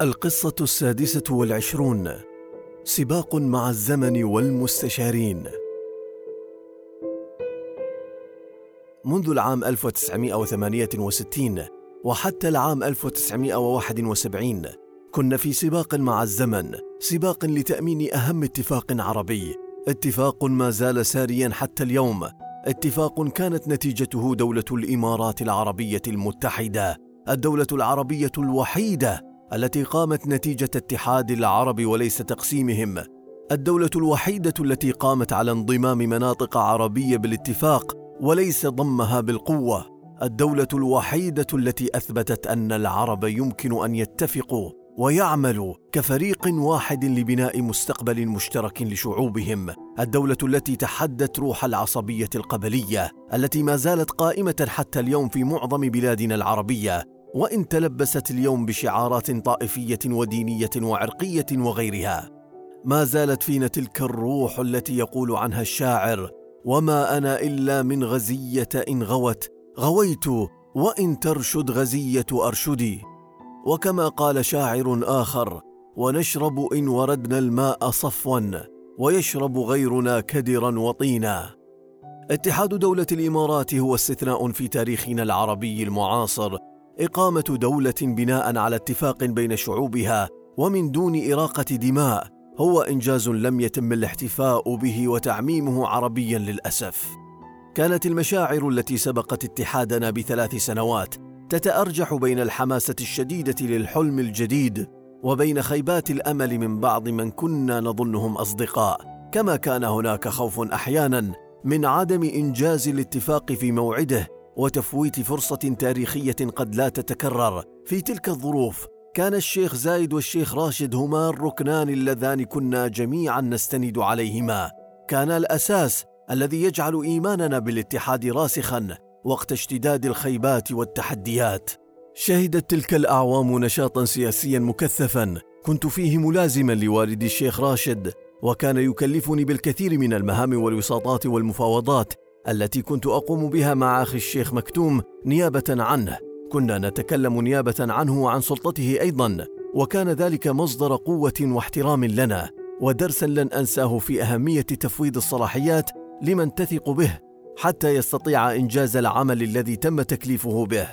القصة السادسة والعشرون. سباق مع الزمن والمستشارين. منذ العام 1968 وحتى العام 1971 كنا في سباق مع الزمن سباق لتأمين أهم اتفاق عربي. اتفاق ما زال ساريا حتى اليوم. اتفاق كانت نتيجته دولة الإمارات العربية المتحدة الدولة العربية الوحيدة التي قامت نتيجة اتحاد العرب وليس تقسيمهم. الدولة الوحيدة التي قامت على انضمام مناطق عربية بالاتفاق وليس ضمها بالقوة. الدولة الوحيدة التي أثبتت أن العرب يمكن أن يتفقوا ويعملوا كفريق واحد لبناء مستقبل مشترك لشعوبهم. الدولة التي تحدت روح العصبية القبلية التي ما زالت قائمة حتى اليوم في معظم بلادنا العربية وإن تلبست اليوم بشعارات طائفية ودينية وعرقية وغيرها ما زالت فينا تلك الروح التي يقول عنها الشاعر وما أنا إلا من غزية إن غوت غويت وإن ترشد غزية أرشدي وكما قال شاعر آخر ونشرب إن وردنا الماء صفوا ويشرب غيرنا كدرا وطينا اتحاد دولة الإمارات هو استثناء في تاريخنا العربي المعاصر إقامة دولة بناء على اتفاق بين شعوبها ومن دون إراقة دماء هو إنجاز لم يتم الاحتفاء به وتعميمه عربيا للأسف. كانت المشاعر التي سبقت اتحادنا بثلاث سنوات تتأرجح بين الحماسة الشديدة للحلم الجديد وبين خيبات الأمل من بعض من كنا نظنهم أصدقاء كما كان هناك خوف أحيانا من عدم إنجاز الاتفاق في موعده وتفويت فرصة تاريخية قد لا تتكرر. في تلك الظروف كان الشيخ زايد والشيخ راشد هما الركنان اللذان كنا جميعا نستند عليهما. كان الأساس الذي يجعل إيماننا بالاتحاد راسخا وقت اشتداد الخيبات والتحديات. شهدت تلك الأعوام نشاطا سياسيا مكثفا. كنت فيه ملازما لوالدي الشيخ راشد وكان يكلفني بالكثير من المهام والوساطات والمفاوضات. التي كنت أقوم بها مع أخي الشيخ مكتوم نيابة عنه. كنا نتكلم نيابة عنه وعن سلطته أيضا وكان ذلك مصدر قوة واحترام لنا ودرسا لن أنساه في أهمية تفويض الصلاحيات لمن تثق به حتى يستطيع إنجاز العمل الذي تم تكليفه به.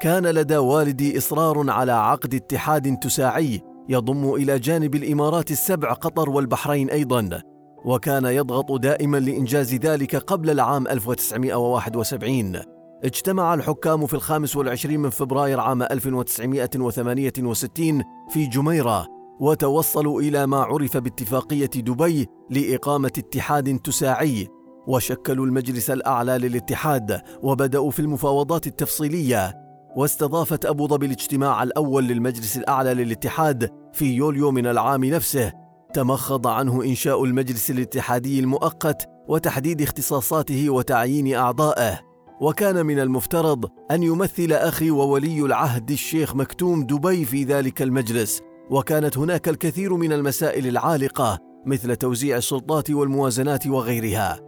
كان لدى والدي إصرار على عقد اتحاد تساعي يضم إلى جانب الإمارات السبع قطر والبحرين أيضا. وكان يضغط دائما لإنجاز ذلك قبل العام 1971 اجتمع الحكام في الخامس والعشرين من فبراير عام 1968 في جميرة وتوصلوا إلى ما عرف باتفاقية دبي لإقامة اتحاد تساعي. وشكلوا المجلس الأعلى للاتحاد وبدأوا في المفاوضات التفصيلية. واستضافت أبو ظبي الاجتماع الأول للمجلس الأعلى للاتحاد في يوليو من العام نفسه تمخض عنه إنشاء المجلس الاتحادي المؤقت وتحديد اختصاصاته وتعيين أعضائه. وكان من المفترض أن يمثل أخي وولي العهد الشيخ مكتوم دبي في ذلك المجلس. وكانت هناك الكثير من المسائل العالقة مثل توزيع السلطات والموازنات وغيرها.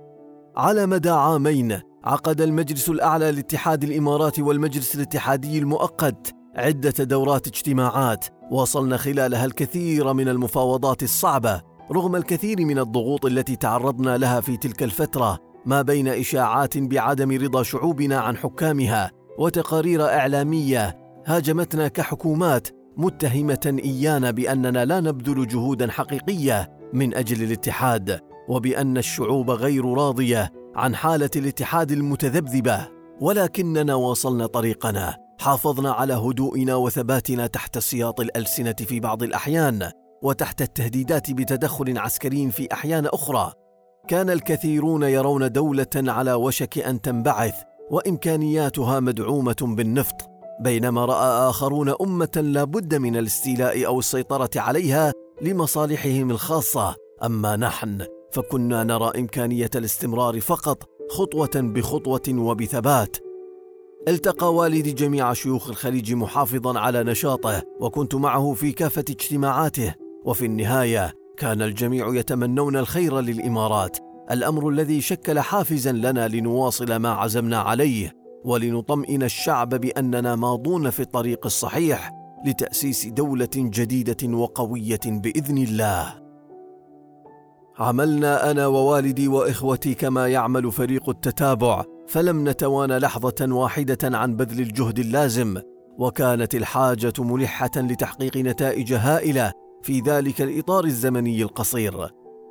على مدى عامين عقد المجلس الأعلى لاتحاد الإمارات والمجلس الاتحادي المؤقت عدة دورات اجتماعات واصلنا خلالها الكثير من المفاوضات الصعبة رغم الكثير من الضغوط التي تعرضنا لها في تلك الفترة ما بين إشاعات بعدم رضا شعوبنا عن حكامها وتقارير إعلامية هاجمتنا كحكومات متهمة إيانا بأننا لا نبذل جهودا حقيقية من أجل الاتحاد وبأن الشعوب غير راضية عن حالة الاتحاد المتذبذبة ولكننا واصلنا طريقنا. حافظنا على هدوئنا وثباتنا تحت سياط الألسنة في بعض الأحيان وتحت التهديدات بتدخل عسكري في أحيان أخرى. كان الكثيرون يرون دولة على وشك أن تنبعث وإمكانياتها مدعومة بالنفط. بينما رأى آخرون أمة لا بد من الاستيلاء أو السيطرة عليها لمصالحهم الخاصة. أما نحن فكنا نرى إمكانية الاستمرار فقط خطوة بخطوة وبثبات. التقى والدي جميع شيوخ الخليج محافظا على نشاطه وكنت معه في كافة اجتماعاته. وفي النهاية كان الجميع يتمنون الخير للإمارات الأمر الذي شكل حافزا لنا لنواصل ما عزمنا عليه ولنطمئن الشعب بأننا ماضون في الطريق الصحيح لتأسيس دولة جديدة وقوية بإذن الله. عملنا أنا ووالدي وإخوتي كما يعمل فريق التتابع فلم نتوانى لحظة واحدة عن بذل الجهد اللازم وكانت الحاجة ملحة لتحقيق نتائج هائلة في ذلك الإطار الزمني القصير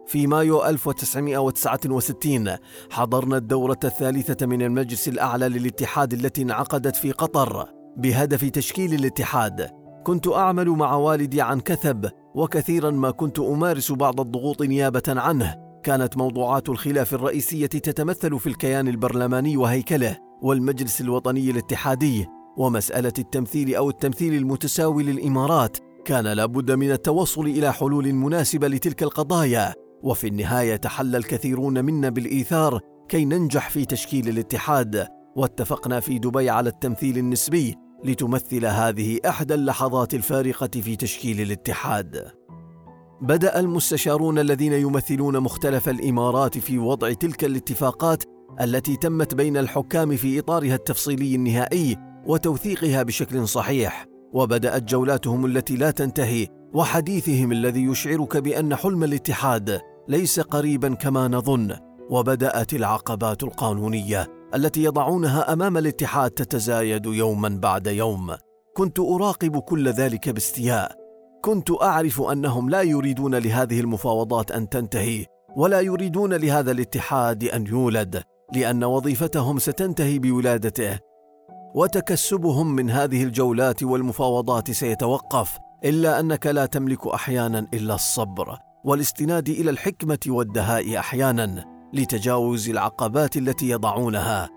في مايو 1969 حضرنا الدورة الثالثة من المجلس الأعلى للاتحاد التي انعقدت في قطر بهدف تشكيل الاتحاد. كنت أعمل مع والدي عن كثب وكثيرا ما كنت أمارس بعض الضغوط نيابة عنه. كانت موضوعات الخلاف الرئيسية تتمثل في الكيان البرلماني وهيكله والمجلس الوطني الاتحادي ومسألة التمثيل أو التمثيل المتساوي للإمارات كان لابد من التوصل إلى حلول مناسبة لتلك القضايا. وفي النهاية تحلى الكثيرون منا بالإيثار كي ننجح في تشكيل الاتحاد. واتفقنا في دبي على التمثيل النسبي لتمثل هذه إحدى اللحظات الفارقة في تشكيل الاتحاد. بدأ المستشارون الذين يمثلون مختلف الإمارات في وضع تلك الاتفاقات التي تمت بين الحكام في إطارها التفصيلي النهائي وتوثيقها بشكل صحيح. وبدأت جولاتهم التي لا تنتهي وحديثهم الذي يشعرك بأن حلم الاتحاد ليس قريبا كما نظن. وبدأت العقبات القانونية التي يضعونها أمام الاتحاد تتزايد يوما بعد يوم. كنت أراقب كل ذلك باستياء. كنت أعرف أنهم لا يريدون لهذه المفاوضات أن تنتهي ولا يريدون لهذا الاتحاد أن يولد لأن وظيفتهم ستنتهي بولادته. وتكسبهم من هذه الجولات والمفاوضات سيتوقف إلا أنك لا تملك أحيانا إلا الصبر والاستناد إلى الحكمة والدهاء أحيانا لتجاوز العقبات التي يضعونها.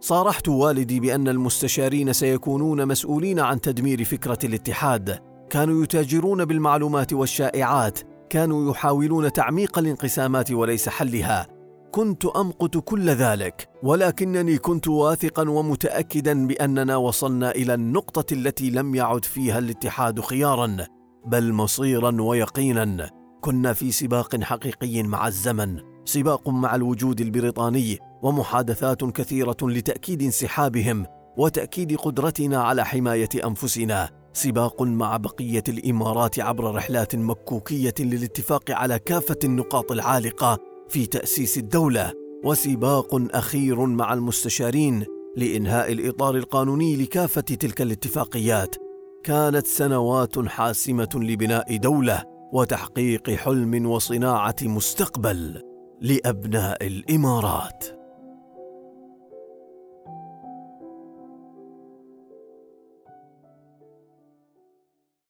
صارحت والدي بأن المستشارين سيكونون مسؤولين عن تدمير فكرة الاتحاد. كانوا يتاجرون بالمعلومات والشائعات كانوا يحاولون تعميق الانقسامات وليس حلها. كنت أمقت كل ذلك ولكنني كنت واثقا ومتاكدا بأننا وصلنا إلى النقطة التي لم يعد فيها الاتحاد خيارا بل مصيرا ويقينا. كنا في سباق حقيقي مع الزمن سباق مع الوجود البريطاني ومحادثات كثيرة لتأكيد انسحابهم وتأكيد قدرتنا على حماية أنفسنا. سباق مع بقية الإمارات عبر رحلات مكوكية للاتفاق على كافة النقاط العالقة في تأسيس الدولة وسباق أخير مع المستشارين لإنهاء الإطار القانوني لكافة تلك الاتفاقيات. كانت سنوات حاسمة لبناء دولة وتحقيق حلم وصناعة مستقبل لأبناء الإمارات.